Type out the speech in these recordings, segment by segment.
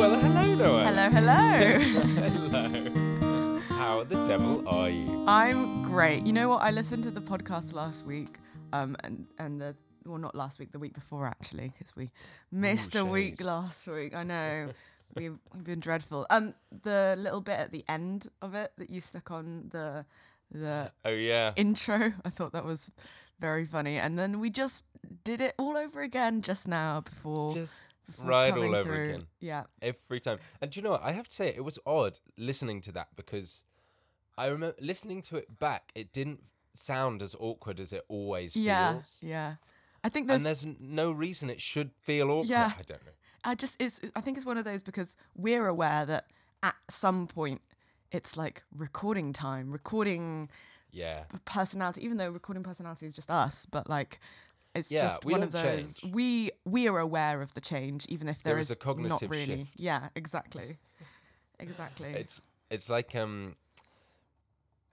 Well, hello, Noah. Hello, hello. hello. How the devil are you? I'm great. You know what? I listened to the podcast last week, um, and and the well, not last week, the week before actually, because we missed a week last week. I know we've, we've been dreadful. Um, the little bit at the end of it that you stuck on the the Oh yeah. intro, I thought that was very funny, and then we just did it all over again just now before. Just before right all over through. again. Yeah. every time. And do you know what? I have to say it was odd listening to that because I remember listening to it back. It didn't sound as awkward as it always Yeah. feels. Yeah. I think there's And there's no reason it should feel awkward. Yeah. I don't know. I just it's I think it's one of those because we're aware that at some point it's like recording time, recording Yeah. personality, even though recording personality is just us, but like it's Yeah, just we one of those change. we we are aware of the change, even if There there is a not really. shift. Yeah, exactly. Exactly. It's it's like um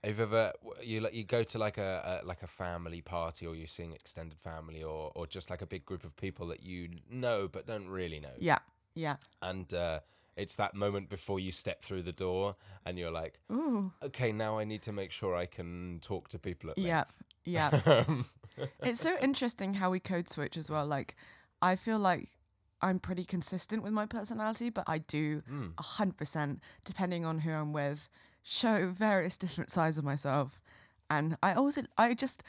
if ever you like you go to like a, a like a family party or you're seeing extended family or or just like a big group of people that you know but don't really know yeah. Yeah. and uh it's that moment before you step through the door and you're like Ooh. okay now i need to make sure i can talk to people at Yeah. Yeah. It's so interesting how we code switch as well. Like, I feel like I'm pretty consistent with my personality, but I do mm, a hundred percent, depending on who I'm with, show various different sides of myself. And I always, I just,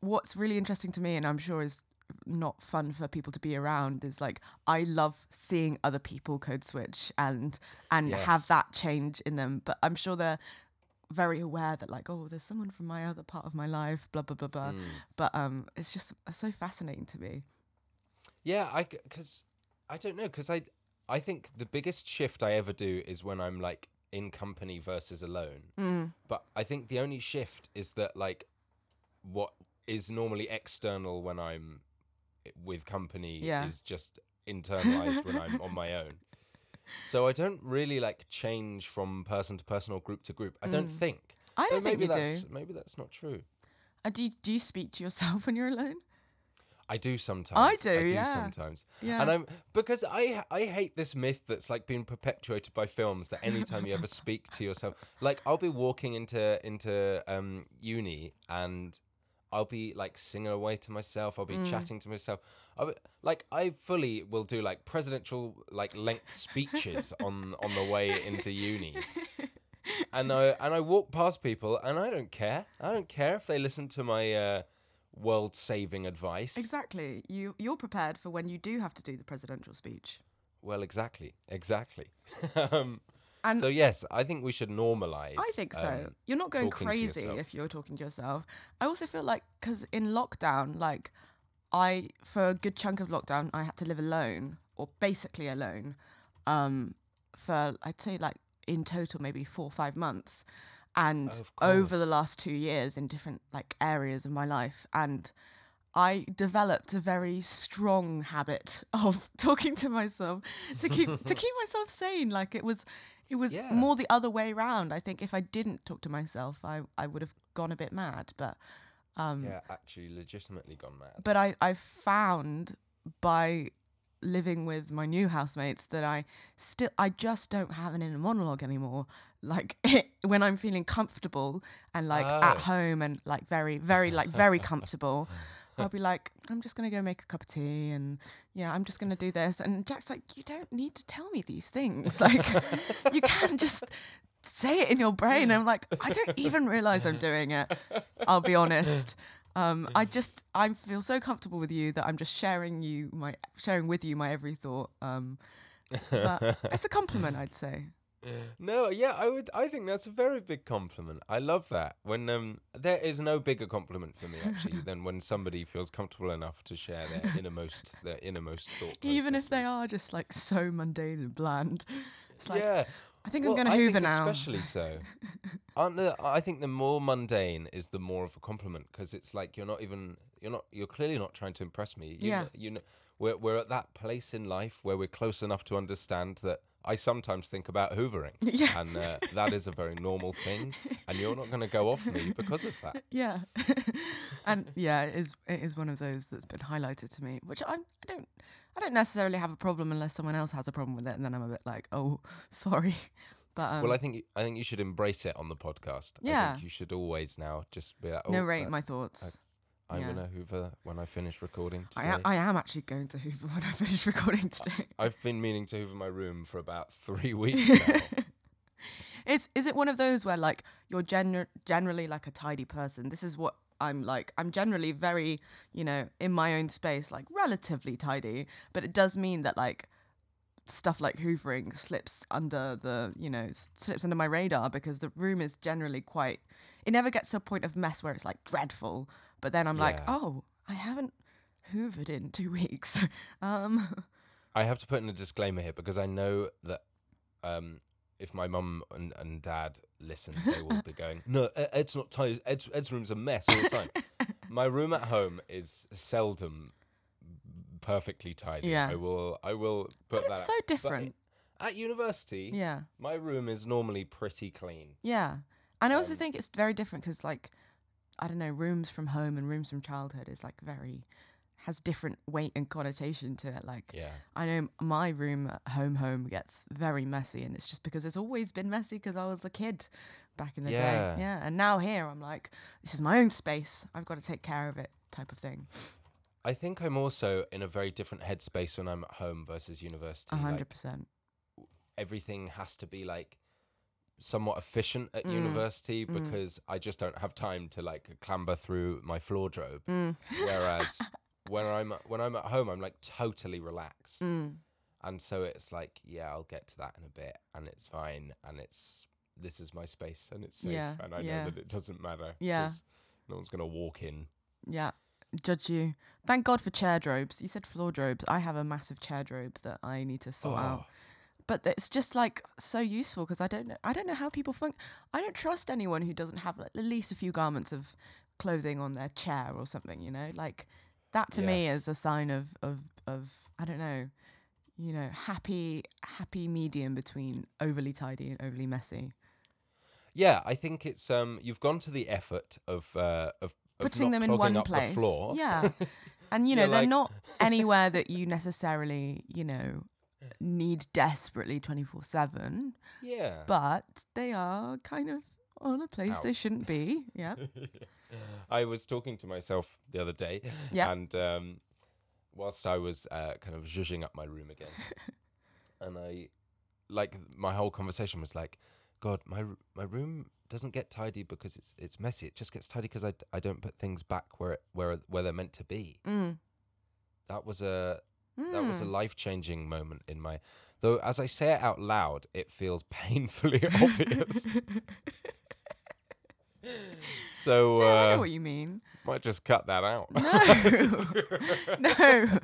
what's really interesting to me, and I'm sure is not fun for people to be around, is like I love seeing other people code switch and and have that change in them. But I'm sure they're very aware that like, oh, there's someone from my other part of my life, blah blah blah blah. mm. But um, it's just so fascinating to me. yeah i because i don't know because i i think the biggest shift i ever do is when i'm like in company versus alone Mm. But I think the only shift is that like what is normally external when I'm with company Yeah. is just internalized when I'm on my own. So I don't really like change from person to person or group to group. I don't Mm. think. I don't think maybe you that's do. maybe that's not true. Uh, do you, do you speak to yourself when you're alone? I do sometimes. do, I do yeah. sometimes. Yeah. And I'm because I I hate this myth that's like being perpetuated by films that anytime you ever speak to yourself, like I'll be walking into into um uni and I'll be like singing away to myself. I'll be Mm. chatting to myself. I like I fully will do like presidential like length speeches on on the way into uni. And I and I walk past people and I don't care. I don't care if they listen to my uh, world saving advice. Exactly. You you're prepared for when you do have to do the presidential speech. Well, exactly, exactly. um, And so yes, I think we should normalize. I think so. um, you're not going crazy if you're talking to yourself. I also feel like cuz in lockdown like I for a good chunk of lockdown I had to live alone or basically alone um for I'd say like in total maybe 4 or 5 months and over the last 2 years in different like areas of my life and I developed a very strong habit of talking to myself to keep to keep myself sane. Like it was, it was Yeah. more the other way around. I think if I didn't talk to myself, I I would have gone a bit mad. But um, yeah, actually, legitimately gone mad. but I I found by living with my new housemates that I still I just don't have an inner monologue anymore. Like when I'm feeling comfortable and like at Oh. home and like very very like very comfortable, I'll be like I'm just gonna go make a cup of tea and yeah I'm just gonna do this and Jack's like you don't need to tell me these things like you can just say it in your brain. I'm like I don't even realize I'm doing it. I'll be honest. Um, I just I feel so comfortable with you that I'm just sharing you my sharing with you my every thought. Um, but it's a compliment, I'd say. No, yeah, I would. I think that's a very big compliment. I love that. When um, there is no bigger compliment for me actually than when somebody feels comfortable enough to share their innermost, their innermost thought. Even if they are just like so mundane and bland. It's like yeah, I think Well, I'm gonna Hoover now. Especially so. Aren't the, I think the more mundane is the more of a compliment because it's like you're not even you're not you're clearly not trying to impress me. You Yeah. Know, you know, we're we're at that place in life where we're close enough to understand that I sometimes think about hoovering, Yeah. and uh, that is a very normal thing. And you're not going to go off me because of that. Yeah, and yeah, it is it is one of those that's been highlighted to me, which I, I don't I don't necessarily have a problem unless someone else has a problem with it, and then I'm a bit like, oh, sorry, but um, well, I think you- I think you should embrace it on the podcast. I Yeah. think you should always now just be like, oh, narrate uh, my thoughts. I'm yeah. gonna hoover when I finish recording I, today. am, I am actually going to Hoover when I finish recording today. I've been meaning to hoover my room for about three weeks now. it's is it one of those where like you're gener- generally like a tidy person? This is what I'm like. I'm generally very, you know, in my own space, like relatively tidy, but it does mean that like stuff like hoovering slips under the, you know, slips under my radar because the room is generally quite it never gets to a point of mess where it's like dreadful, but then I'm like, "Oh, I haven't hoovered in 2 weeks." um I have to put in a disclaimer here because I know that um, if my mum and, and dad listen, they will be going, "No, Ed's not tidy. Ed's, Ed's room's a mess all the time." my room at home is seldom perfectly tidy. Yeah. I will. I will But put that. it's out. so But different. at university, yeah. my room is normally pretty clean. Yeah. And I also Um, think it's very different because, like, I don't know, rooms from home and rooms from childhood is like very, has different weight and connotation to it. Like, Yeah. I know my room at home, home gets very messy, and it's just because it's always been messy because I was a kid back in the Yeah. day. Yeah. And now here I'm like, this is my own space. I've got to take care of it, type of thing. I think I'm also in a very different headspace when I'm at home versus university. A Like, hundred percent. everything has to be like somewhat efficient at Mm, university mm. because I just don't have time to like clamber through my floor drobe. Mm. Whereas when I'm when I'm at home, I'm like totally relaxed, Mm. and so it's like, yeah, I'll get to that in a bit, and it's fine, and it's this is my space, and it's safe, Yeah, and I yeah. know that it doesn't matter. Yeah, no one's gonna walk in. Yeah. Judge you. Thank God for chair drobes. You said floor drobes. I have a massive chair drobe that I need to sort out. But it's just like so useful because I don't know I don't know how people think I don't trust anyone who doesn't have like, at least a few garments of clothing on their chair or something you know? Like that to me is a sign of of of I don't know you know happy happy medium between overly tidy and overly messy. Yeah, I think it's um you've gone to the effort of uh of, of putting them in one place the floor. yeah. And you know they're like- not anywhere that you necessarily you know need desperately 24/7 Yeah. but they are kind of on a place they shouldn't be. Yeah. I was talking to myself the other day, Yeah. and um, whilst I was uh, kind of zhuzhing up my room again, and I, like, my whole conversation was like, God, my r- my room doesn't get tidy because it's it's messy. It just gets tidy because I, d- I don't put things back where it, where where they're meant to be. Mm. That was a that was a Mm. life changing moment in my. Though as I say it out loud, it feels painfully obvious. so Yeah, I know uh, what you mean. might just cut that out. No, no.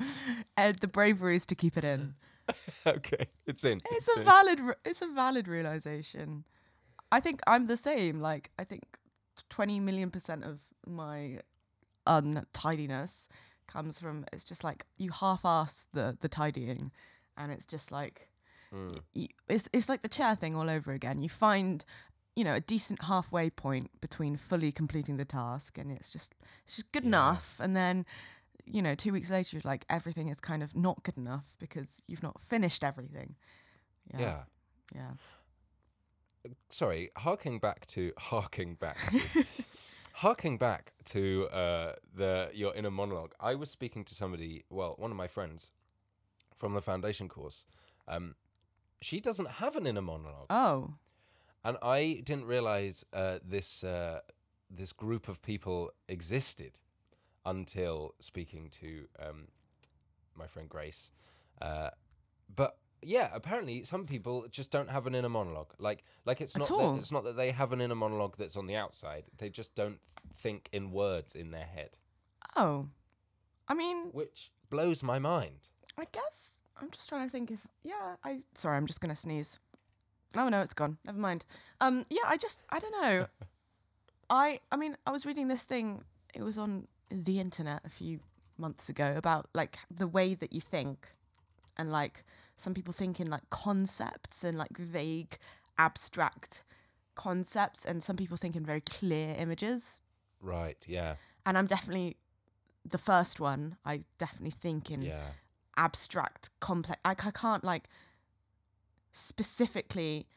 Ed, the bravery is to keep it in. okay, it's in. It's a in. valid. re- It's a valid realization. I think I'm the same. Like I think twenty million percent of my untidiness comes from it's just like you half-ass the the tidying, and it's just like Mm. y- it's it's like the chair thing all over again. You find, you know, a decent halfway point between fully completing the task, and it's just it's just good Yeah. enough. And then, you know, two weeks later, you're like everything is kind of not good enough because you've not finished everything. Yeah. Yeah, yeah. Sorry, harking back to harking back to harking back to uh, the your inner monologue. I was speaking to somebody, well, one of my friends from the foundation course. Um, she doesn't have an inner monologue. Oh, and I didn't realize uh, this uh, this group of people existed until speaking to um, my friend Grace. Uh, but yeah, apparently some people just don't have an inner monologue. Like like it's not that, it's not that they have an inner monologue that's on the outside. They just don't think in words in their head, oh. I mean, which blows my mind. I guess I'm just trying to think if yeah. I sorry, I'm just gonna sneeze. Oh no, it's gone. Never mind. Um, yeah, I just I don't know. I I mean, I was reading this thing. It was on the internet a few months ago about like the way that you think, and like some people think in like concepts and like vague, abstract concepts, and some people think in very clear images. Right. Yeah. And I'm definitely the first one. I definitely think in Yeah. abstract, complex. I, I can't like specifically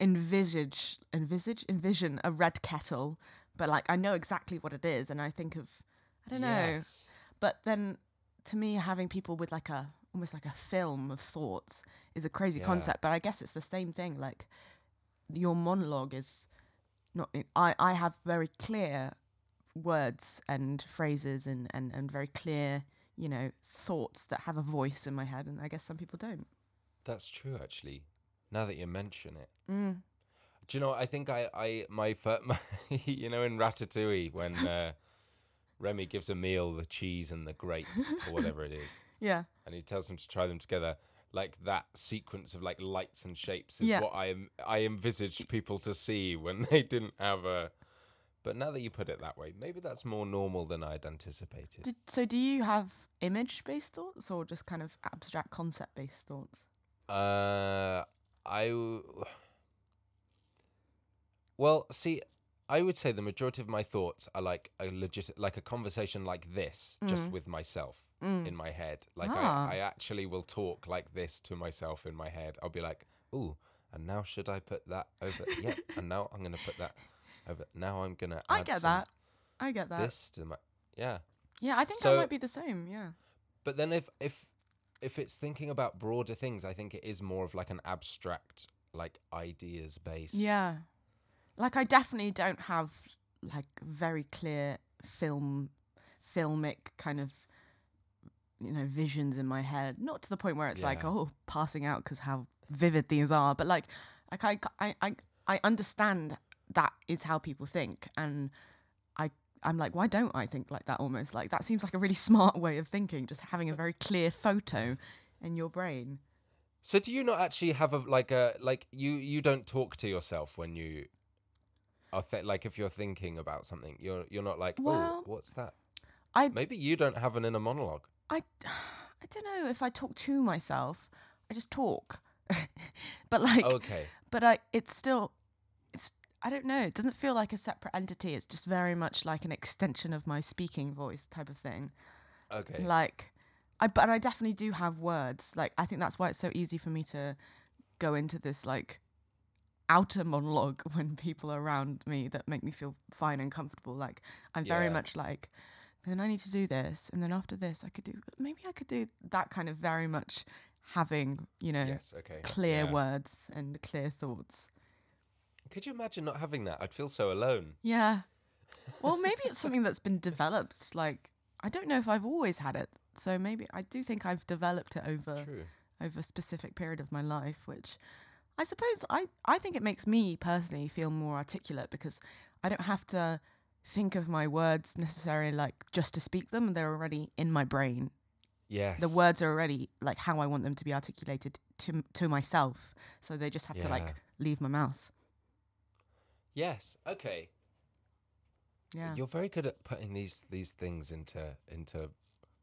envisage, envisage, envision a red kettle, but like I know exactly what it is, and I think of, I don't know. Yes. But then, to me, having people with like a almost like a film of thoughts is a crazy Yeah. concept. But I guess it's the same thing. Like your monologue is not. I I have very clear words and phrases and and and very clear you know thoughts that have a voice in my head, and I guess some people don't. That's true, actually. Now that you mention it. Mm. Do you know? I think I, I, my, fir- my you know, in Ratatouille when uh, Remy gives Emile the cheese and the grape or whatever it is, Yeah. and he tells him to try them together. Like that sequence of like lights and shapes is Yeah. what I am, I envisaged people to see when they didn't have a. But now that you put it that way, maybe that's more normal than I'd anticipated. Did, so do you have image based thoughts or just kind of abstract concept based thoughts? Uh, I. w- Well, see, I would say the majority of my thoughts are like a legit, like a conversation like this, just with myself in my head. Like Ah. I, I actually will talk like this to myself in my head. I'll be like, "Ooh, and now should I put that over? yep, and now I'm gonna put that over. Now I'm gonna. I get that. I get that. This to my yeah. Yeah, I think I might be the same. Yeah. But then if if if it's thinking about broader things, I think it is more of like an abstract, like ideas based. Yeah. Like I definitely don't have like very clear film filmic kind of you know visions in my head. Not to the point where it's like oh passing out because how vivid these are, but like like I I I I understand that is how people think and I I'm like why don't I think like that almost like that seems like a really smart way of thinking just having a very clear photo in your brain. So do you not actually have a like a like you you don't talk to yourself when you th- like if you're thinking about something you're you're not like Well, oh what's that I maybe you don't have an inner monologue I, I don't know if I talk to myself. I just talk, but like, okay but I, it's still, it's. I don't know. It doesn't feel like a separate entity. It's just very much like an extension of my speaking voice type of thing. okay Like, I but I definitely do have words. Like I think that's why it's so easy for me to go into this like outer monologue when people are around me that make me feel fine and comfortable. Like I'm very Yeah. much like, then I need to do this, and then after this I could do maybe I could do that kind of very much having you know yes okay clear yeah. words and clear thoughts. could you imagine not having that I'd feel so alone Yeah. Well, maybe it's something that's been developed. Like I don't know if I've always had it. So maybe I do think I've developed it over true over a specific period of my life, which I suppose I, I think it makes me personally feel more articulate because I don't have to think of my words necessarily like just to speak them. They're already in my brain. yes The words are already like how I want them to be articulated to to myself. So they just have to like leave my mouth. yes okay Yeah. you're very good at putting these these things into into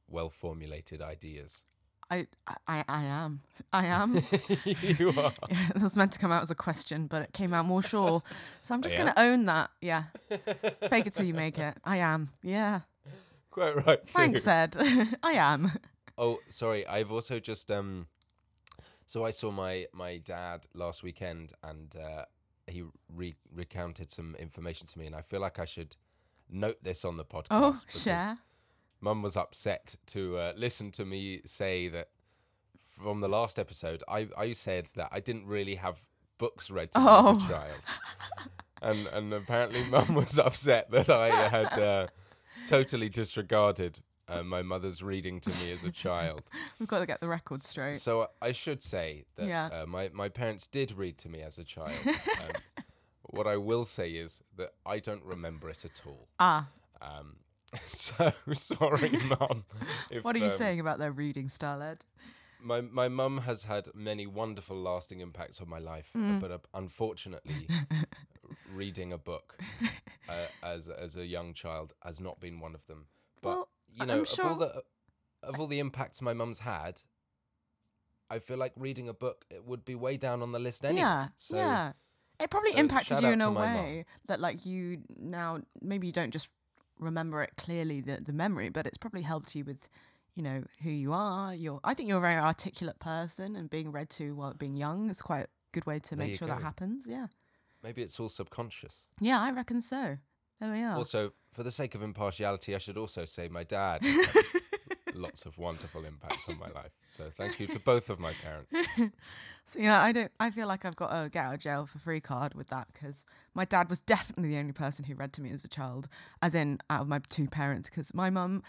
well formulated ideas I, I I am. I am. you are it was meant to come out as a question, but it came out more sure. So I'm just gonna own that. Yeah. Fake it till you make it. I am. Yeah. quite right too. Thanks, Ed. I am. Oh, sorry. I've also just um. So I saw my my dad last weekend, and uh, he re- recounted some information to me, and I feel like I should note this on the podcast. Oh, share. Mum was upset to uh, listen to me say that from the last episode. I I said that I didn't really have books read to me Oh. as a child, and and apparently Mum was upset that I had uh, totally disregarded. Uh, my mother's reading to me as a child. We've got to get the record straight. So I should say that Yeah. uh, my my parents did read to me as a child. Um, what I will say is that I don't remember it at all. Ah, Um, so sorry, mum. if, what are you um, saying about their reading style, Ed? My my mum has had many wonderful, lasting impacts on my life, uh, Mm. but uh, unfortunately, reading a book uh, as as a young child has not been one of them. But Well, you I'm know, of all the of all the impacts my mum's had, I feel like reading a book it would be way down on the list anyway. yeah, so yeah. It probably so impacted you in a way that like you now maybe you don't just remember it clearly the the memory, but it's probably helped you with you know who you are. You're I think you're a very articulate person, and being read to while being young is quite a good way to There make sure that happens. Yeah, maybe it's all subconscious. yeah, I reckon so. There we are. Also, for the sake of impartiality, I should also say my dad. Lots of wonderful impacts on my life. So thank you to both of my parents. So yeah, I don't. I feel like I've got a get out of jail for free card with that because my dad was definitely the only person who read to me as a child, as in out of my two parents. Because my mum,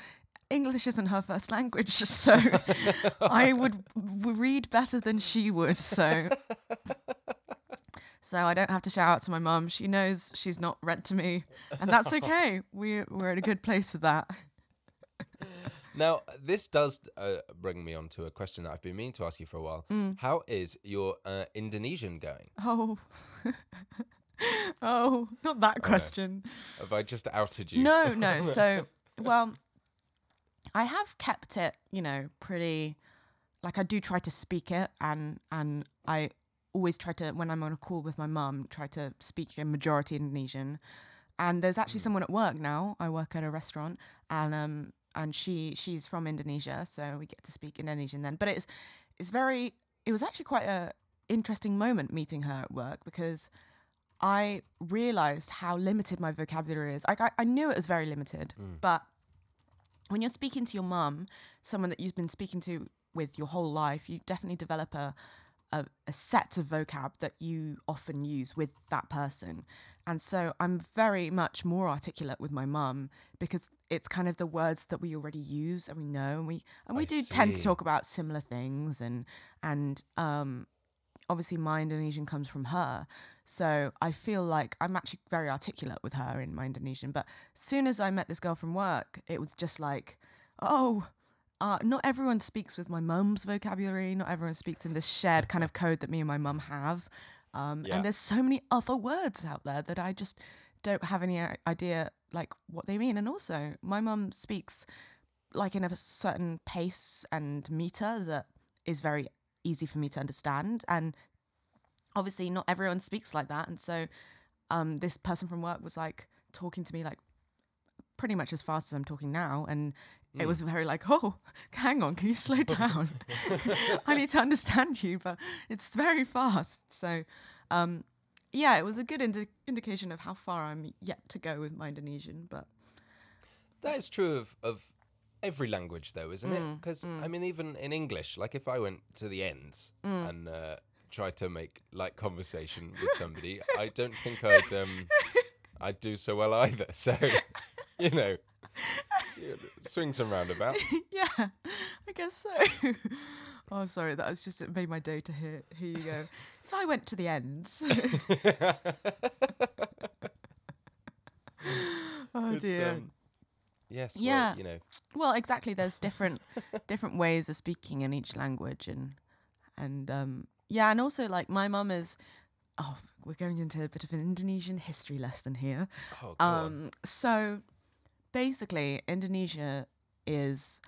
English isn't her first language, so I would w- read better than she would. So. So I don't have to shout out to my mum. She knows she's not read to me, and that's okay. We we're in a good place with that. Now, this does uh, bring me on to a question that I've been meaning to ask you for a while. Mm. How is your uh, Indonesian going? Oh, oh, not that question. Have I just outed you? No, no. So, well, I have kept it, you know, pretty. Like I do try to speak it, and and I always try to when I'm on a call with my mum, try to speak in majority Indonesian. And there's actually someone at work now. I work at a restaurant, and um, and she she's from Indonesia, so we get to speak Indonesian then. But it's it's very. It was actually quite a interesting moment meeting her at work because I realized how limited my vocabulary is. Like I, I knew it was very limited, mm. but when you're speaking to your mum, someone that you've been speaking to with your whole life, you definitely develop a, a a set of vocab that you often use with that person. And so I'm very much more articulate with my mum because it's kind of the words that we already use and we know and we and we I do tend to talk about similar things and and um obviously my Indonesian comes from her. So I feel like I'm actually very articulate with her in my Indonesian. But as soon as I met this girl from work, it was just like, oh, uh, not everyone speaks with my mum's vocabulary. Not everyone speaks in this shared kind of code that me and my mum have. Um, Yeah. And there's so many other words out there that I just don't have any idea like what they mean. And also, my mum speaks like in a certain pace and meter that is very easy for me to understand. And obviously, not everyone speaks like that. And so, um, this person from work was like talking to me like pretty much as fast as I'm talking now. And it was very like, oh, hang on, can you slow down? I need to understand you, but it's very fast. So, um, yeah, it was a good indi- indication of how far I'm yet to go with my Indonesian. But That is true of, of every language, though, isn't Mm, it? Because, I mean, even in English, like if I went to the ends Mm. and uh, tried to make like conversation with somebody, I don't think I'd, um, I'd do so well either. So, you know, swings and roundabouts. yeah, I guess so. oh, sorry, that was just it made my day to hear hear you go. If I went to the ends. oh It's, dear. um, yes, Yeah. well, you know, well, exactly. There's different different ways of speaking in each language, and and um, yeah, and also like my mum is. Oh, we're going into a bit of an Indonesian history lesson here. oh, on. Um, so basically, Indonesia is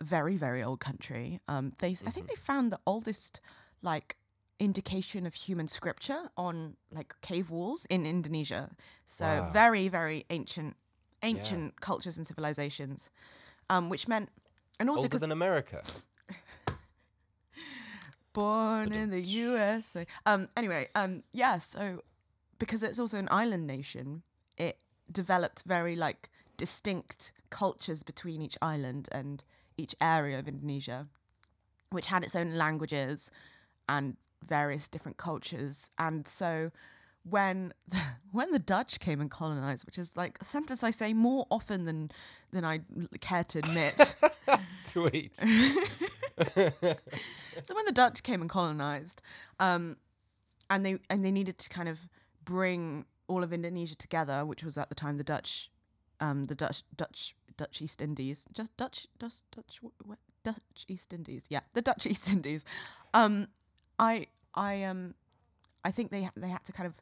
a very, very old country. Um, they, I think they found the oldest like indication of human scripture on like cave walls in Indonesia. So Wow. very, very ancient, ancient cultures and civilizations. Um, which meant, and also Older than America. born in the. USA. Um. Anyway. Um. Yeah. So, because it's also an island nation, it developed very like distinct cultures between each island and each area of Indonesia, which had its own languages and various different cultures. And so, when the, when the Dutch came and colonized, which is like a sentence I say more often than than I care to admit. Tweet. so when the Dutch came and colonized, um, and they and they needed to kind of bring all of Indonesia together, which was at the time the Dutch, um, the Dutch Dutch Dutch East Indies, just Dutch Dutch Dutch what, Dutch East Indies, yeah, the Dutch East Indies. Um, I I um, I think they they had to kind of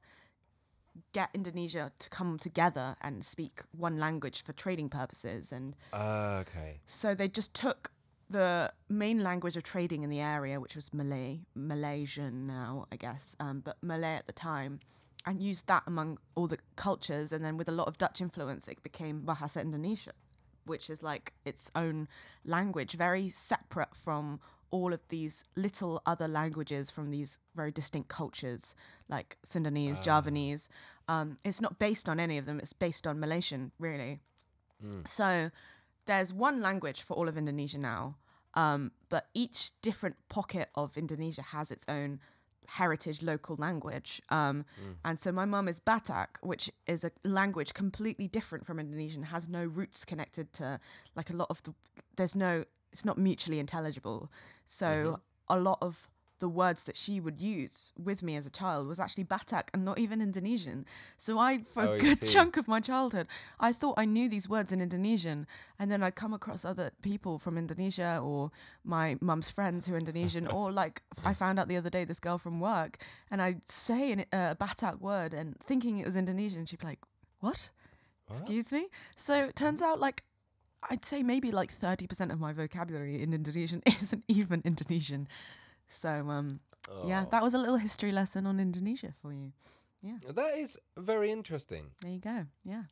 get Indonesia to come together and speak one language for trading purposes and Ah, okay. so they just took the main language of trading in the area, which was Malay, Malaysian now, I guess, um, but Malay at the time, and used that among all the cultures. And then with a lot of Dutch influence, it became Bahasa Indonesia, which is like its own language, very separate from all of these little other languages from these very distinct cultures, like Sundanese, Javanese. Um, it's not based on any of them, it's based on Malaysian, really. So there's one language for all of Indonesia now, um, but each different pocket of Indonesia has its own heritage local language. Um, And so my mum is Batak, which is a language completely different from Indonesian, has no roots connected to like a lot of the, there's no, it's not mutually intelligible. So a lot of the words that she would use with me as a child was actually Batak and not even Indonesian. So I, for Oh, a good chunk of my childhood, I thought I knew these words in Indonesian, and then I'd come across other people from Indonesia or my mum's friends who are Indonesian, or like I found out the other day this girl from work, and I'd say an- uh, a Batak word and thinking it was Indonesian, she'd be like, "What? Excuse me?" So it turns out like. I'd say maybe like 30% of my vocabulary in Indonesian isn't even Indonesian. So, um, yeah, Oh. that was a little history lesson on Indonesia for you. Yeah, that is very interesting. There you go. Yeah.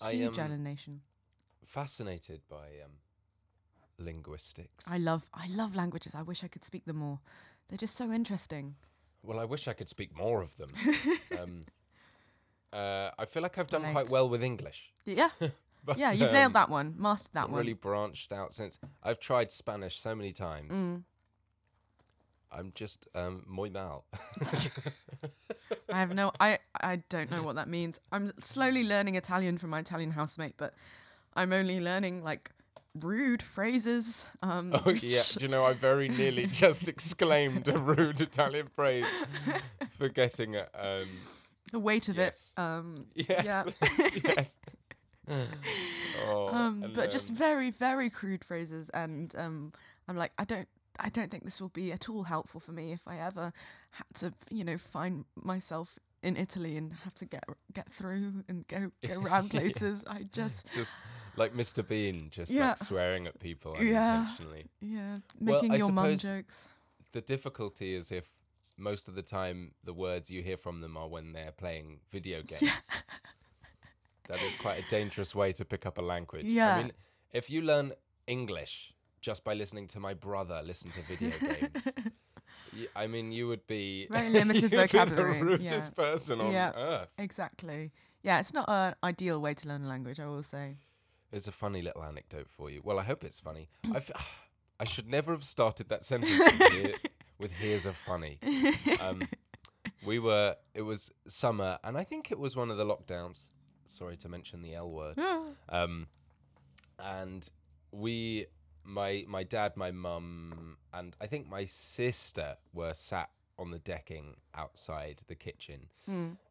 I, Huge um, island nation. Fascinated by um, linguistics. I love I love languages. I wish I could speak them more. They're just so interesting. Well, I wish I could speak more of them. um, uh, I feel like I've done Relate. quite well with English. Yeah. But, yeah, you've um, nailed that one. Mastered that one. really branched out since. I've tried Spanish so many times. Mm. I'm just um, muy mal. I have no I I don't know what that means. I'm slowly learning Italian from my Italian housemate, but I'm only learning like rude phrases. Um oh yeah, do you know I very nearly just exclaimed a rude Italian phrase, forgetting it. Um, the weight of yes. it. Um yes, Yeah. yes. oh, um, but just um, very very crude phrases and um i'm like i don't i don't think this will be at all helpful for me if i ever had to you know find myself in italy and have to get get through and go go around Yeah. places i just just like Mr. Bean, just Yeah. like swearing at people Yeah. unintentionally. yeah Well, making I your mum jokes The difficulty is if most of the time the words you hear from them are when they're playing video games. That is quite a dangerous way to pick up a language. Yeah. I mean, if you learn English just by listening to my brother listen to video games, I mean, you would be Very limited vocabulary, the rudest yeah. person on Yeah. earth. exactly yeah it's not an ideal way to learn a language i will say There's a funny little anecdote for you. Well, I hope it's funny. I should never have started that sentence with, here, with "Here's a funny." Um, we were. It was summer, and I think it was one of the lockdowns. Sorry to mention the L word. Um, and we, my my dad, my mum, and I think my sister were sat on the decking outside the kitchen,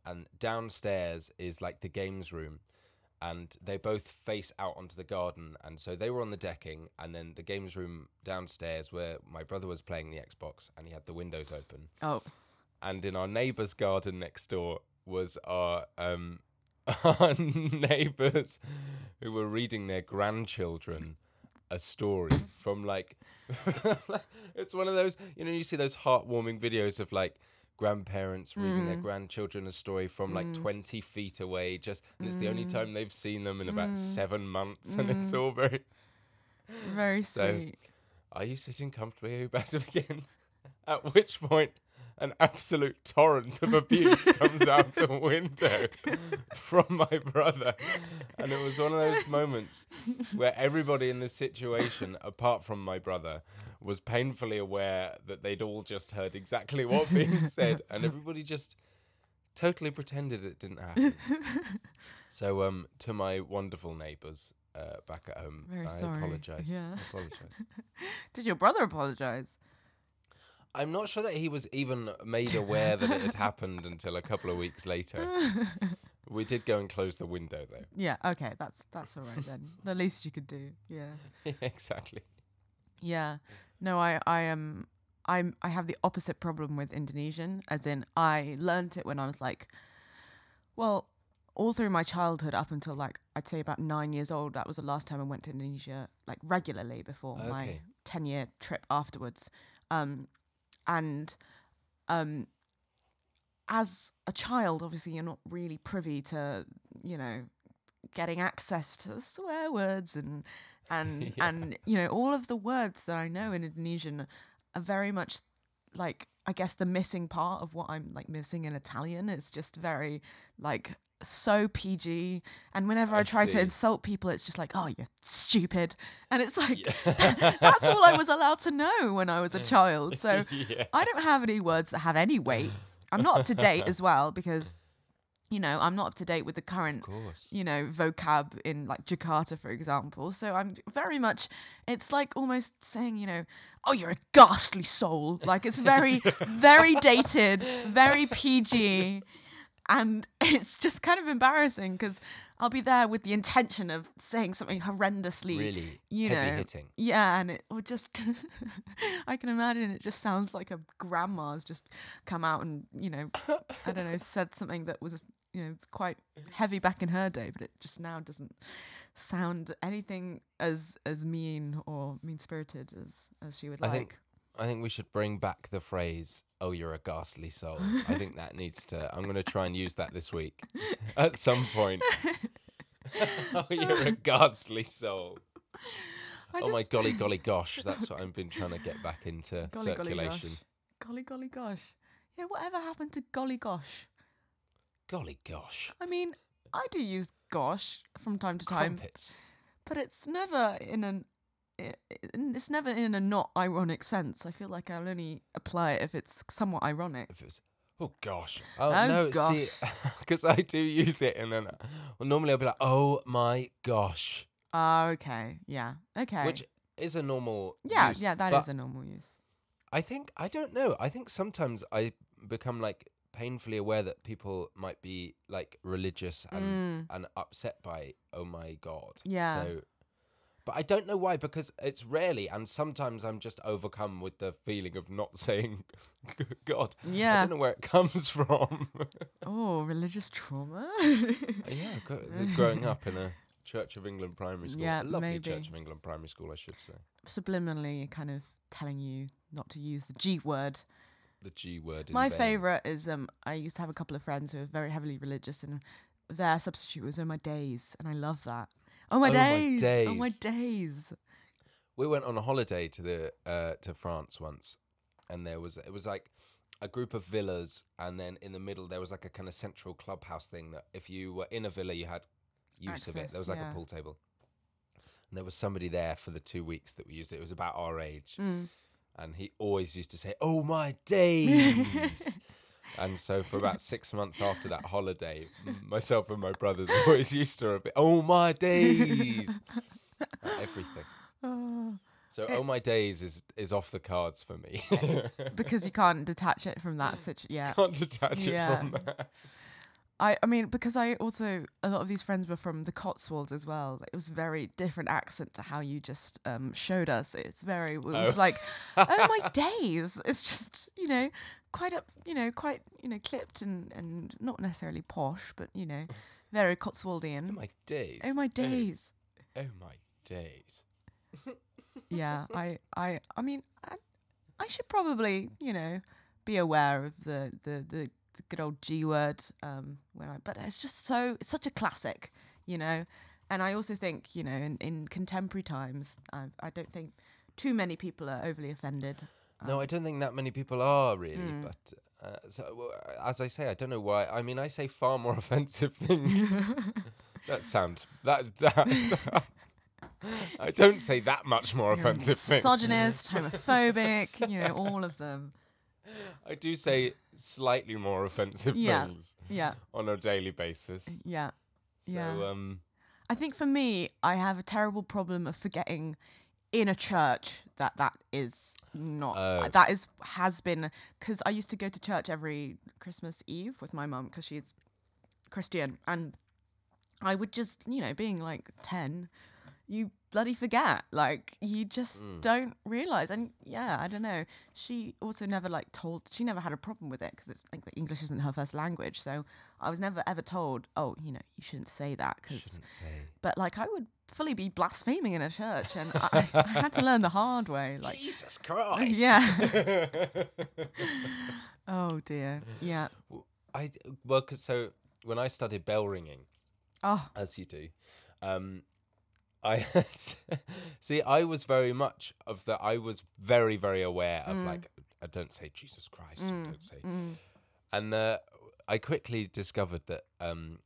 and downstairs is like the games room, and they both face out onto the garden, and so they were on the decking, and then the games room downstairs where my brother was playing the Xbox, and he had the windows open, oh. And in our neighbour's garden next door was our um our neighbours who were reading their grandchildren a story from like it's one of those you know you see those heartwarming videos of like grandparents reading their mm. grandchildren a story from like mm. 20 feet away just and it's the only mm. time they've seen them in about seven months and it's all very very So- sweet. are you sitting comfortably? About to begin? At which point, an absolute torrent of abuse comes out the window from my brother. And it was one of those moments where everybody in this situation, apart from my brother, was painfully aware that they'd all just heard exactly what being said. And everybody just totally pretended it didn't happen. So, um, to my wonderful neighbours uh, back at home, Very I sorry. apologise. Yeah. I apologise. did your brother apologize I'm not sure that he was even made aware that it had happened until a couple of weeks later. We did go and close the window though. Yeah, okay, that's that's all right then. The least you could do. Yeah. exactly. Yeah. No, I I am I'm I have the opposite problem with Indonesian as in I learnt it when I was like well, all through my childhood up until like I'd say about nine years old, that was the last time I went to Indonesia like regularly before my ten year trip afterwards. Um, and um, as a child, obviously you're not really privy to you know getting access to swear words and and Yeah. and you know all of the words that I know in Indonesian are very much like I guess the missing part of what I'm like missing in Italian is just very like so PG. And whenever I, I try to insult people, it's just like, oh, you're stupid. And it's like, Yeah. that's all I was allowed to know when I was a child. So yeah. I don't have any words that have any weight. I'm not up to date as well because, you know, I'm not up to date with the current you know, vocab in like Jakarta, for example. So I'm very much, it's like almost saying, you know, oh, you're a ghastly soul. Like it's very, very dated, very PG. And it's just kind of embarrassing because I'll be there with the intention of saying something horrendously, Really you heavy know, hitting. yeah, and it would just, I can imagine it just sounds like a grandma's just come out and, you know, I don't know, said something that was, you know, quite heavy back in her day, but it just now doesn't sound anything as as mean or mean spirited as as she would I like. think I think we should bring back the phrase "Oh, you're a ghastly soul." I think that needs to. I'm going to try and use that this week at some point. oh, you're a ghastly soul. I oh my golly golly gosh, that's what I've been trying to get back into golly golly circulation. gosh, golly golly gosh. Yeah, whatever happened to golly gosh? Golly gosh. I mean, I do use gosh from time to time, Crumpets. but it's never in an it's never in a not ironic sense. I feel like I'll only apply it if it's somewhat ironic. If it was, oh gosh. Oh, Oh, no, see, gosh. because I do use it, and then well, normally I'll be like, "Oh my gosh," Ah, okay, yeah, okay, which is a normal. yeah, use, yeah, that is a normal use. I think I don't know. I think sometimes I become like painfully aware that people might be like religious and and upset by oh my god. Mm. Yeah. So but I don't know why because it's rarely and sometimes I'm just overcome with the feeling of not saying god. Yeah. I don't know where it comes from. Oh, religious trauma. yeah, growing up in a Church of England primary school. Yeah, a lovely maybe. Church of England primary school, I should say. Subliminally, kind of telling you not to use the G word. The G word. in My vain. favorite is um. I used to have a couple of friends who were very heavily religious, and their substitute was "Oh my days," and I love that. Oh my Oh my days! Oh my days. days! we went on a holiday to the uh, to France once, and there was it was like a group of villas, and then in the middle there was like a kind of central clubhouse thing that if you were in a villa, you had use of it. There was like yeah. a pool table, and there was somebody there for the two weeks that we used it. It was about our age, Mm. and he always used to say, "Oh my days." And so for about six months after that holiday, myself and my brothers always used to repeat, "Oh my days," everything. Oh, So, It- oh my days is is off the cards for me. because you can't detach it from that situation. Yeah. Can't detach it from that. I, I mean, because I also a lot of these friends were from the Cotswolds as well. It was very different accent to how you just um, showed us. It's very it was Oh. like, oh my days. It's just you know quite up you know quite you know clipped and and not necessarily posh, but you know very Cotswoldian. Oh my days. Oh my days. Oh, my days. yeah, I I I mean I, I should probably you know be aware of the the the, the good old G word um when I but it's just so it's such a classic, you know. And I also think you know in in contemporary times I I don't think too many people are overly offended. No, I don't think that many people are really, Mm. but uh, so well, as I say, I don't know why. I mean, I say far more offensive things. that sounds that. that I don't say that much more You're offensive things. misogynist, homophobic, you know, all of them. I do say slightly more offensive Yeah. things Yeah, on a daily basis. yeah, yeah. Um, I think for me, I have a terrible problem of forgetting in a church that that is not Oh. that is has been because I used to go to church every Christmas Eve with my mum because she's Christian and I would just you know being like ten, you bloody forget. Like you just Mm. don't realize. And yeah, I don't know. She also never like told. She never had a problem with it because it's like English isn't her first language. So I was never ever told. Oh, you know, you shouldn't say that because. But like I would fully be blaspheming in a church, and I, I had to learn the hard way. Like Jesus Christ. yeah. oh dear. Yeah. I d- well, 'cause so when I studied bell ringing, Oh. as you do, um, I see. I was very much of the. I was very very aware of like. I don't say Jesus Christ. I don't say. And uh, I quickly discovered that um,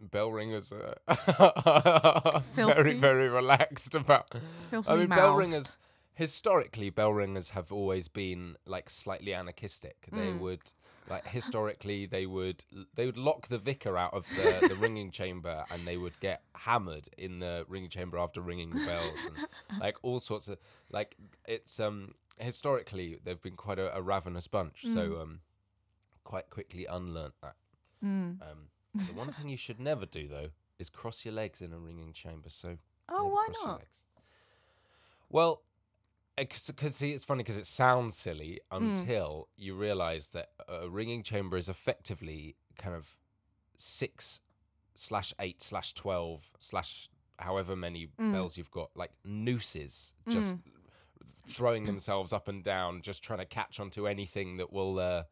bell ringers are very very relaxed about. I Filthily mean, bell ringers historically, bell ringers have always been like slightly anarchistic. They Mm. would like historically they would they would lock the vicar out of the, the ringing chamber and they would get hammered in the ringing chamber after ringing the bells and like all sorts of like it's um historically they've been quite a, a ravenous bunch. Mm. So um quite quickly unlearnt that. Mm. Um, the one thing you should never do though is cross your legs in a ringing chamber. So Oh, why not? Well, because see, it's funny because it sounds silly Mm. until you realise that a ringing chamber is effectively kind of six slash eight slash twelve slash however many Mm. bells you've got, like nooses, just throwing themselves up and down, just trying to catch onto anything that will uh,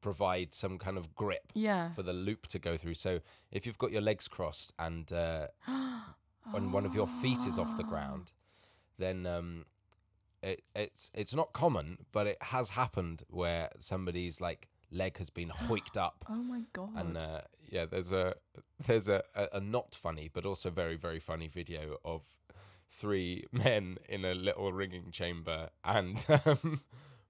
provide some kind of grip Yeah. for the loop to go through. So if you've got your legs crossed and uh, when one of your feet is off the ground, then um, it, it's it's not common, but it has happened where somebody's like leg has been hoiked up, Oh my god. and uh, yeah, there's a there's a, a, a not funny but also very very funny video of three men in a little ringing chamber and. Um,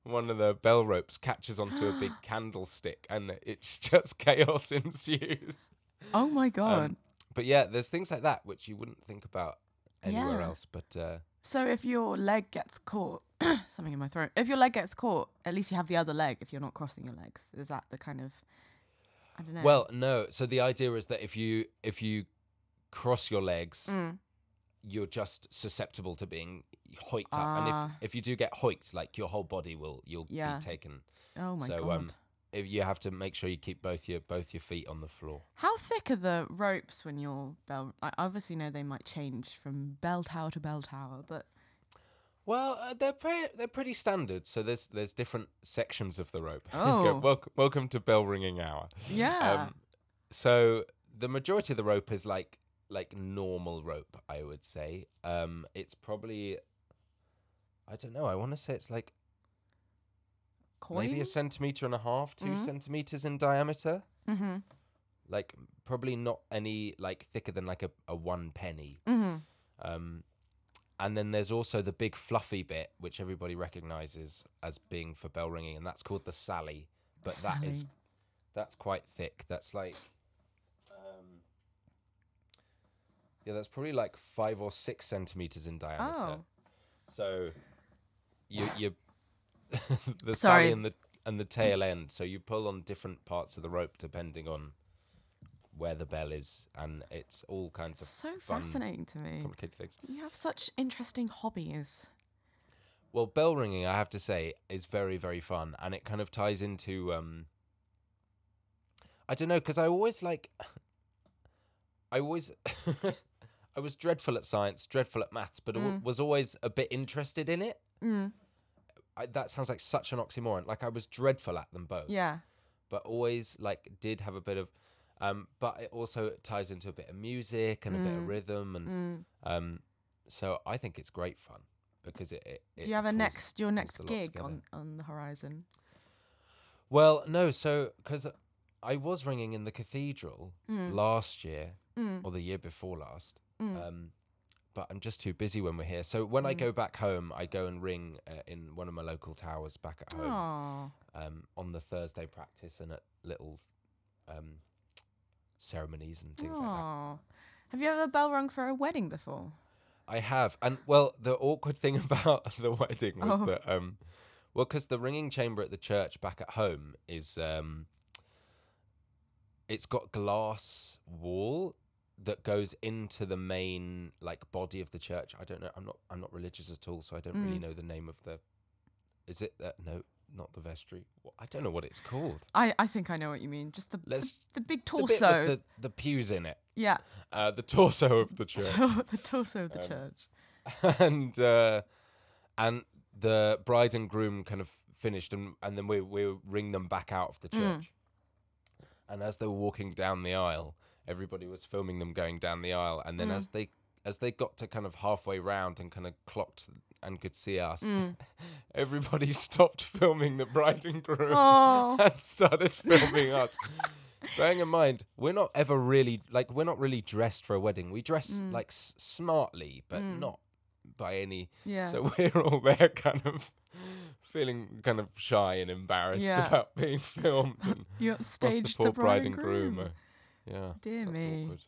one of the bell ropes catches onto a big candlestick and it's just chaos ensues. oh my god. Um, but yeah, there's things like that which you wouldn't think about anywhere Yeah. else. But uh, so if your leg gets caught, something in my throat. If your leg gets caught, at least you have the other leg. If you're not crossing your legs, is that the kind of? I don't know. well, no. So the idea is that if you if you cross your legs, Mm. you're just susceptible to being hoiked up, and Ah. if if you do get hoiked, like your whole body will you'll Yeah. be taken. Oh my so god. um, if you have to make sure you keep both your both your feet on the floor. How thick are the ropes when you're bell? I obviously know they might change from bell tower to bell tower, but Well, uh, they're pre- they're pretty standard. So there's there's different sections of the rope. Oh. welcome, welcome to bell ringing hour. yeah. Um, so the majority of the rope is like like normal rope, I would say. Um, it's probably I don't know. I want to say it's like Coin. maybe a centimeter and a half, 2 Mhm. centimeters in diameter. mm-hmm. Like probably not any like thicker than like a, a one penny. Mm-hmm. Um, and then there's also the big fluffy bit, which everybody recognizes as being for bell ringing, and that's called the Sally. But that is Sally. that's quite thick. That's like, um, yeah, that's probably like five or six centimeters in diameter. Oh. So, you you the Sorry. Sally and the and the tail end. So you pull on different parts of the rope depending on where the bell is, and it's all kinds of So fun, fascinating to me. complicated things. You have such interesting hobbies. Well, bell ringing, I have to say, is very, very fun, and it kind of ties into. Um, I don't know, because I always like. I always. I was dreadful at science, dreadful at maths, but Mm. was always a bit interested in it. Mm. I, that sounds like such an oxymoron. Like I was dreadful at them both, Yeah. but always like did have a bit of. Um, but it also ties into a bit of music and a bit of Mm. rhythm, and Mm. um, so I think it's great fun because it. it, Do you have a pulls- next your pulls next the lot gig together. on on the horizon? Well, no, so because I was ringing in the cathedral Mm. last year or the year before last, um, but I'm just too busy when we're here. So when I Mm. go back home, I go and ring uh, in one of my local towers back at home um, on the Thursday practice and at little um, ceremonies and things like that. Have you ever bell rung for a wedding before? I have, and well, the awkward thing about the wedding was Oh. that, um, well, because the ringing chamber at the church back at home is, um, it's got glass wall, that goes into the main like body of the church. I don't know. I'm not. I'm not religious at all, so I don't really Mm. know the name of the. Is it that? No, not the vestry. What, I don't know what it's called. I, I think I know what you mean. Just the the, Let's the big the with torso. the, the pews in it. yeah, Uh, the torso of the church. The torso of the Um, church. and uh, and the bride and groom kind of finished, and and then we we ring them back out of the Mm. church. And as they were walking down the aisle, everybody was filming them going down the aisle, and then Mm. as they as they got to kind of halfway round and kind of clocked and could see us, Mm. everybody stopped filming the bride and groom Oh, and started filming us. Bearing in mind, we're not ever really like we're not really dressed for a wedding. We dress Mm. like s- smartly, but Mm. not by any. yeah. So we're all there, kind of feeling kind of shy and embarrassed Yeah. about being filmed. And you staged the poor bride and groom. are- yeah, Dear that's me. awkward.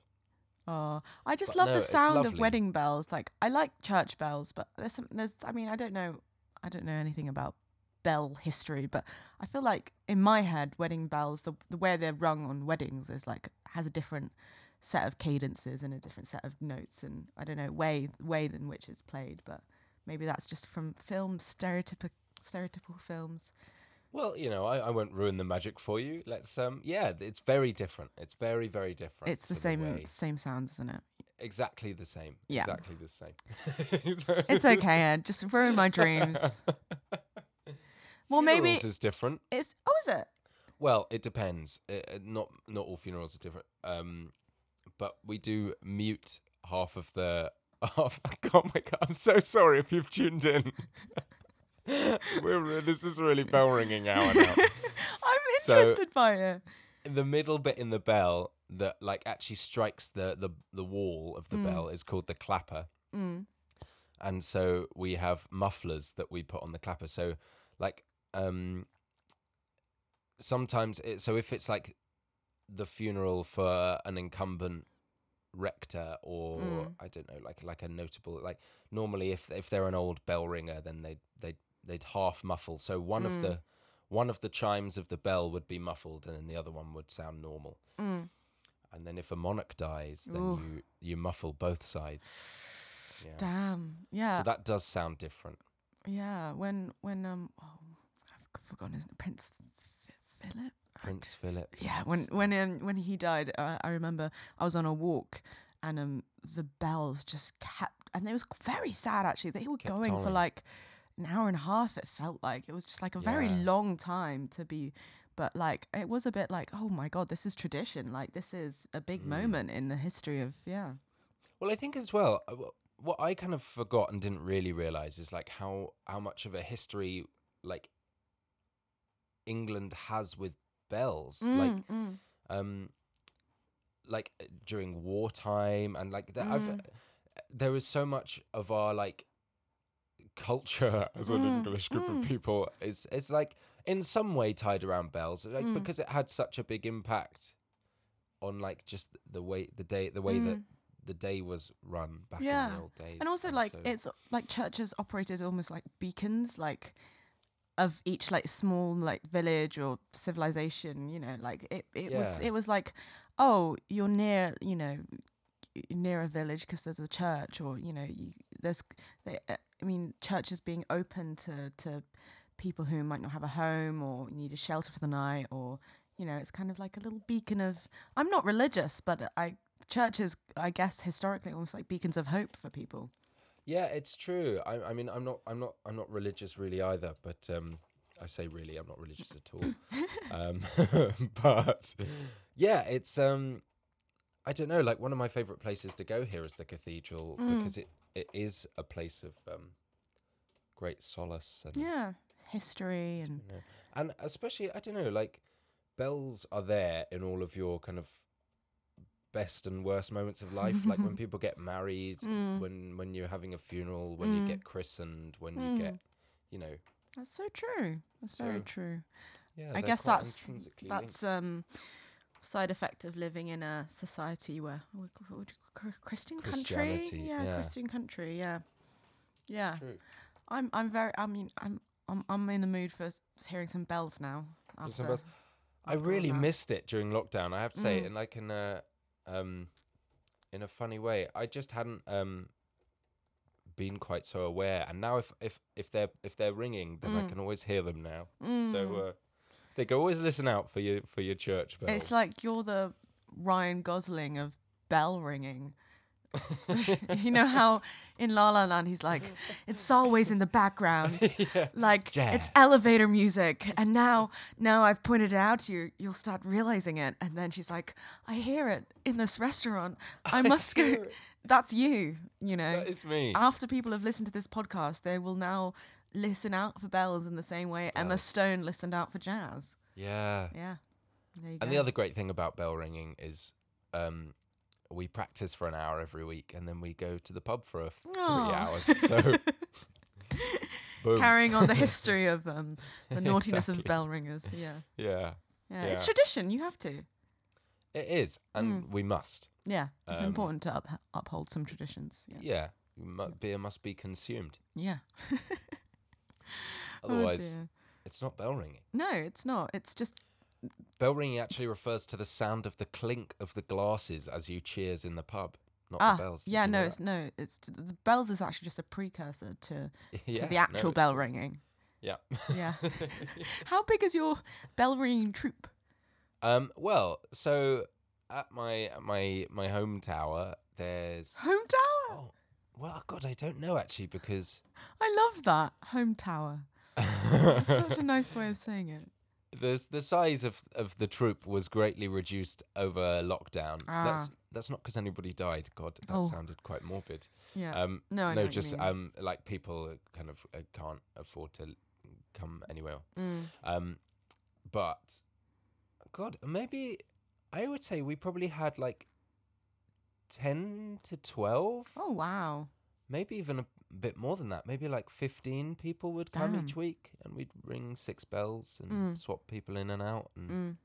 Oh, I just But love no, the sound of wedding bells. Like I like church bells, but there's some there's I mean, I don't know I don't know anything about bell history, but I feel like in my head wedding bells the the way they're rung on weddings is like has a different set of cadences and a different set of notes and I don't know way way in which it's played, but maybe that's just from film stereotypical stereotypical films. Well, you know, I, I won't ruin the magic for you. Let's um, yeah, it's very different. It's very very different. It's the same way- same sounds, isn't it? exactly the same. Yeah. exactly the same. So- It's okay, Ed. Just ruin my dreams. Well, maybe is different. it's oh, is it? Well, it depends. Uh, uh, not not all funerals are different. Um, but we do mute half of the half. Oh my god! I'm so sorry if you've tuned in. We're this is really bell ringing hour now. I'm So- interested by it. the middle bit in the bell that like actually strikes the the the wall of the Mm. bell is called the clapper. Mm. and so we have mufflers that we put on the clapper so like um sometimes it, so if it's like the funeral for an incumbent rector or Mm. i don't know like like a notable like normally if if they're an old bell ringer then they they they'd half muffle so one of Mm. the one of the chimes of the bell would be muffled and then the other one would sound normal Mm. and then if a monarch dies then Ooh. you you muffle both sides yeah Damn. Yeah. so that does sound different yeah. When when um oh, I've forgotten his name. Prince F- Philip. Prince Philip. Yeah. When when um, when he died, uh, I remember I was on a walk and um the bells just kept and it was very sad actually. They were Kept going for like an hour and a half. It felt like it was just like a very Yeah. long time to be. But like it was a bit like, oh my god, this is tradition. Like this is a big Mm. moment in the history of yeah. Well, I think as well, uh, what I kind of forgot and didn't really realize is like how how much of a history like England has with bells, like Mm, mm. um, like uh, during wartime and like that. I've Mm. there is so much of our like culture as an Mm, English group mm. of people is is like in some way tied around bells, like Mm. because it had such a big impact on like just the way the day the way that Mm. the day was run back Yeah. in the old days. and also like so- it's like churches operated almost like beacons like of each like small like village or civilization you know like it, it was it was like oh you're near you know near a village because there's a church or you know you, there's they, uh, i mean churches being open to to people who might not have a home or need a shelter for the night or you know it's kind of like a little beacon of i'm not religious but i churches i guess historically almost like beacons of hope for people Yeah, it's true. I, I mean, I'm not, I'm not, I'm not religious really either. But um, I say really, I'm not religious at all. um, but yeah, it's um, I don't know. Like one of my favorite places to go here is the cathedral Mm. because it, it is a place of um, great solace and yeah history and you know, and especially I don't know, like bells are there in all of your kind of best and worst moments of life. like when people get married, Mm. when when you're having a funeral, when you Mm. get christened, when Mm. you get, you know, that's so true that's very true yeah. i guess that's that's linked. um side effect of living in a society where what would- what would you- Chr- christian country yeah, yeah. christian country yeah yeah True. i'm i'm very i mean i'm i'm, I'm in the mood for hearing some bells now after, some bells. I really missed it during lockdown. I have to say, Mm. and like in uh, um, in a funny way. I just hadn't um been quite so aware, and now if if if they're if they're ringing, then I Mm. can always hear them now. Mm. So uh, they can always listen out for your for your church bells. it's like you're the Ryan Gosling of bell ringing. you know how in La La Land he's like, it's always in the background, yeah. like it's elevator music. And now, now I've pointed it out to you, you'll start realizing it. And then she's like, I hear it in this restaurant. I must go. it. That's you. You know, That is me. after people have listened to this podcast, they will now listen out for bells in the same way Emma Bells. Stone listened out for jazz. yeah. Yeah. There you And go. the other great thing about bell ringing is um, we practice for an hour every week, and then we go to the pub for a f- three Aw. hours. So, boom. carrying on the history of um, the naughtiness of Exactly. bell ringers. Yeah. yeah, yeah, It's Yeah. tradition. You have to. it is, and we must. Yeah, it's Um, important to up- uphold some traditions. Yeah. Yeah, mu- beer must be consumed. Yeah. Oh, Otherwise, dear. it's not bell ringing. no, it's not. It's just Bell ringing actually refers to the sound of the clink of the glasses as you cheers in the pub, not ah, the bells. Did yeah. you No, know it's no. It's the bells is actually just a precursor to that? to the actual it's- bell ringing. Yeah. Yeah. How big is your bell ringing troop? um. Well, so at my at my my home tower, there's Home tower. oh well, God, I don't know actually because I love that home tower. Such a nice way of saying it. the the size of of the troop was greatly reduced over lockdown. That's Ah. that's not because anybody died. God, that Oh. sounded quite morbid. Yeah. Um, no, I no, just um, like people kind of uh, can't afford to come anywhere. Mm. Um, but God, maybe I would say we probably had like ten to 12. Oh, wow. maybe even a bit more than that. Maybe like fifteen people would come each week, and we'd ring six bells and Mm. swap people in and out. And Mm.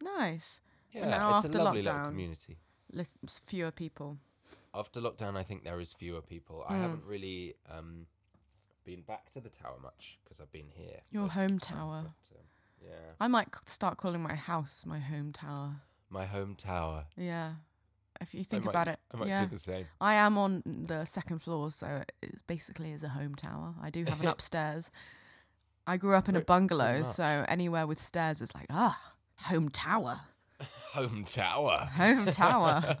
Nice. yeah, now it's a after lovely little lockdown- community. Lis- fewer people. After lockdown, I think there is fewer people. I Mm. haven't really um, been back to the tower much because I've been here. Your home the time, tower. but, um, yeah, I might c- start calling my house my home tower. my home tower. Yeah. If you think I might, about it, I might yeah. do the same. I am on the second floor, so it basically is a home tower. I do have an upstairs. I grew up in a bungalow, so anywhere with stairs is like, ah, home tower. Home tower. Home tower.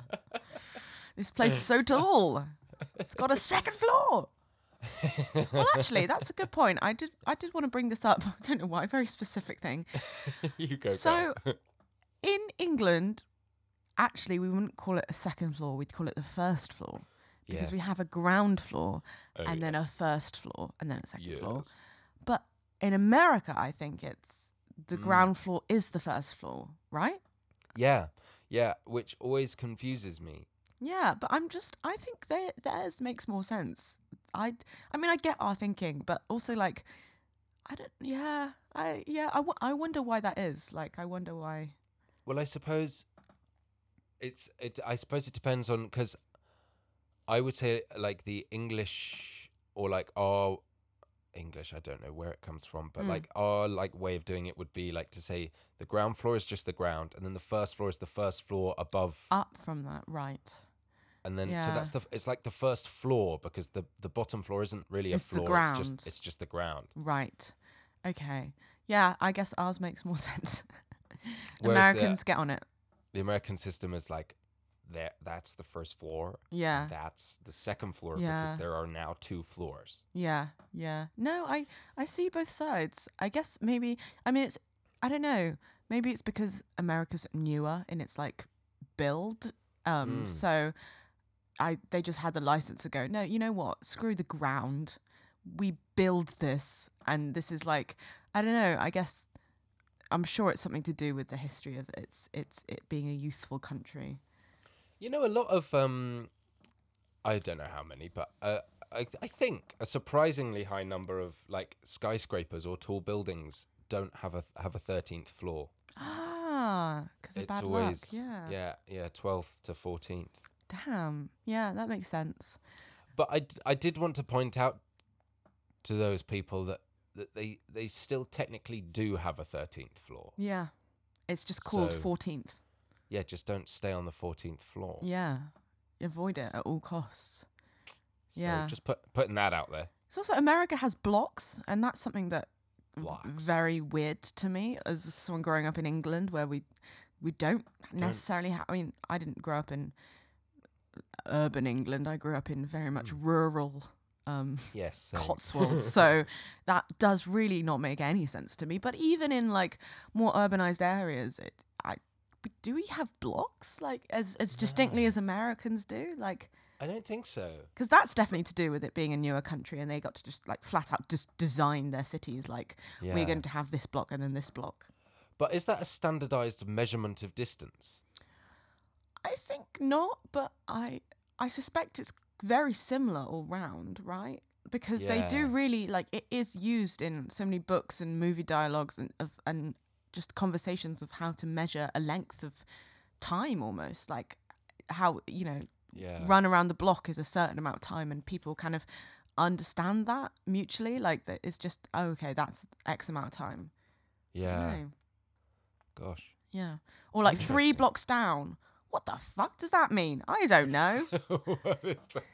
this place is so tall. It's got a second floor. Well, actually, that's a good point. I did I did want to bring this up. I don't know why, very specific thing. you go. So- In England, actually, we wouldn't call it a second floor. We'd call it the first floor because we have a ground floor Oh, and then a first floor and then a second floor. But in America, I think it's the Mm. ground floor is the first floor, right? Yeah, yeah, which always confuses me. Yeah, but I'm just I think their theirs makes more sense. I I mean I get our thinking, but also like I don't yeah, I yeah, I, w- I wonder why that is. Like I wonder why Well, I suppose it's it. I suppose it depends on because I would say like the English or like our English. I don't know where it comes from, but Mm. like our like way of doing it would be like to say the ground floor is just the ground, and then the first floor is the first floor above, up from that, right. And then so yeah. that's the it's like the first floor because the the bottom floor isn't really a It's the floor. It's ground. just it's just the ground. Right. Okay. Yeah, I guess ours makes more sense. Whereas the- Americans get on it. the American system is like there that's the first floor Yeah. that's the second floor Yeah. because there are now two floors Yeah, yeah. No, I I see both sides. I guess maybe I mean it's I don't know. Maybe it's because America's newer in its like build. Um Mm. so I they just had the license to go, no, you know what? Screw the ground. We build this and this is like I don't know, I guess I'm sure it's something to do with the history of its its it being a youthful country. you know a lot of um i don't know how many but uh, I, I think a surprisingly high number of like skyscrapers or tall buildings don't have a have a 13th floor Ah, because of it's bad always luck. Yeah. yeah yeah 12th to 14th Damn. Yeah, that makes sense. but I, I did want to point out to those people that that they they still technically do have a 13th floor Yeah. It's just called So- 14th. yeah, just don't stay on the 14th floor. Yeah. Avoid it at all costs. So yeah. just put putting that out there. It's also America has blocks, and that's something that Blocks. very weird to me as someone growing up in England, where we we don't necessarily. Ha- I mean, I didn't grow up in urban England. I grew up in very much Mm. rural um, Yes. same. Cotswolds, so that does really not make any sense to me. But even in like more urbanized areas, it, I do we have blocks like as as distinctly No. as Americans do, like. I don't think so. because that's definitely to do with it being a newer country and they got to just like flat out just design their cities like Yeah. we're going to have this block and then this block But is that a standardized measurement of distance? I think not but i i suspect it's very similar all round right? Because they do really like it is used in so many books and movie dialogues and of and just conversations of how to measure a length of time almost like how you know Yeah. run around the block is a certain amount of time and people kind of understand that mutually like that it's just oh, okay that's x amount of time. Yeah. Gosh. yeah. Or like three blocks down what the fuck does that mean i don't know what is that?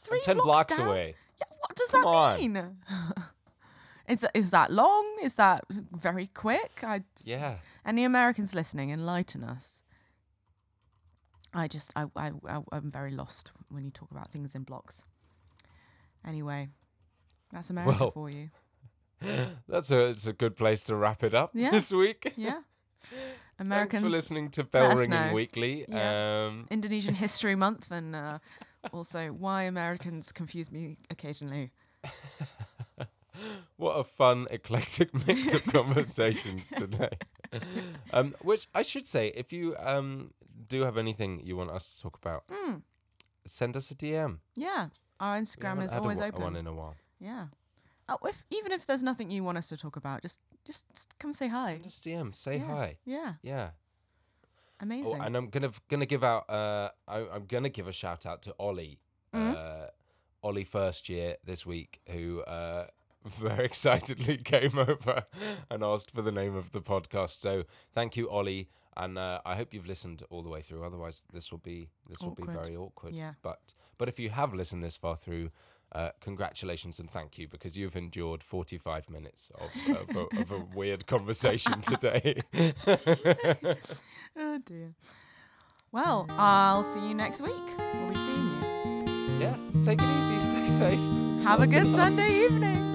three I'm ten blocks blocks down? away. yeah what does Come that on. mean is that is that long is that very quick i Yeah. any americans listening enlighten us i just I, I i i'm very lost when you talk about things in blocks anyway that's america Well, for you That's a it's a good place to wrap it up Yeah. this week. Yeah. Thanks for listening to Bell Ringing. Weekly. Yeah. Um, Indonesian History Month and uh, also why Americans confuse me occasionally. what a fun, eclectic mix of conversations today. Um, which I should say, if you um, do have anything you want us to talk about, Mm, send us a DM. yeah. Our Instagram is a always wa- open. One in a while. yeah. Oh, if even if there's nothing you want us to talk about, just just come say hi. Us DM. Say yeah. hi. Yeah. Yeah. Oh, Amazing. and I'm gonna gonna give out. Uh, I, I'm gonna give a shout out to Ollie. Mhm. Uh, Ollie first year this week, who uh, very excitedly came over and asked for the name of the podcast. So thank you, Ollie, and uh, I hope you've listened all the way through. Otherwise, this will be this will be very awkward. Yeah. But but if you have listened this far through. Uh, congratulations and thank you because you've endured 45 minutes of, of, a, of a weird conversation today. oh dear. Well, I'll see you next week. We'll be seeing you. yeah, take it easy, stay safe. Have a Lots of good. Sunday evening.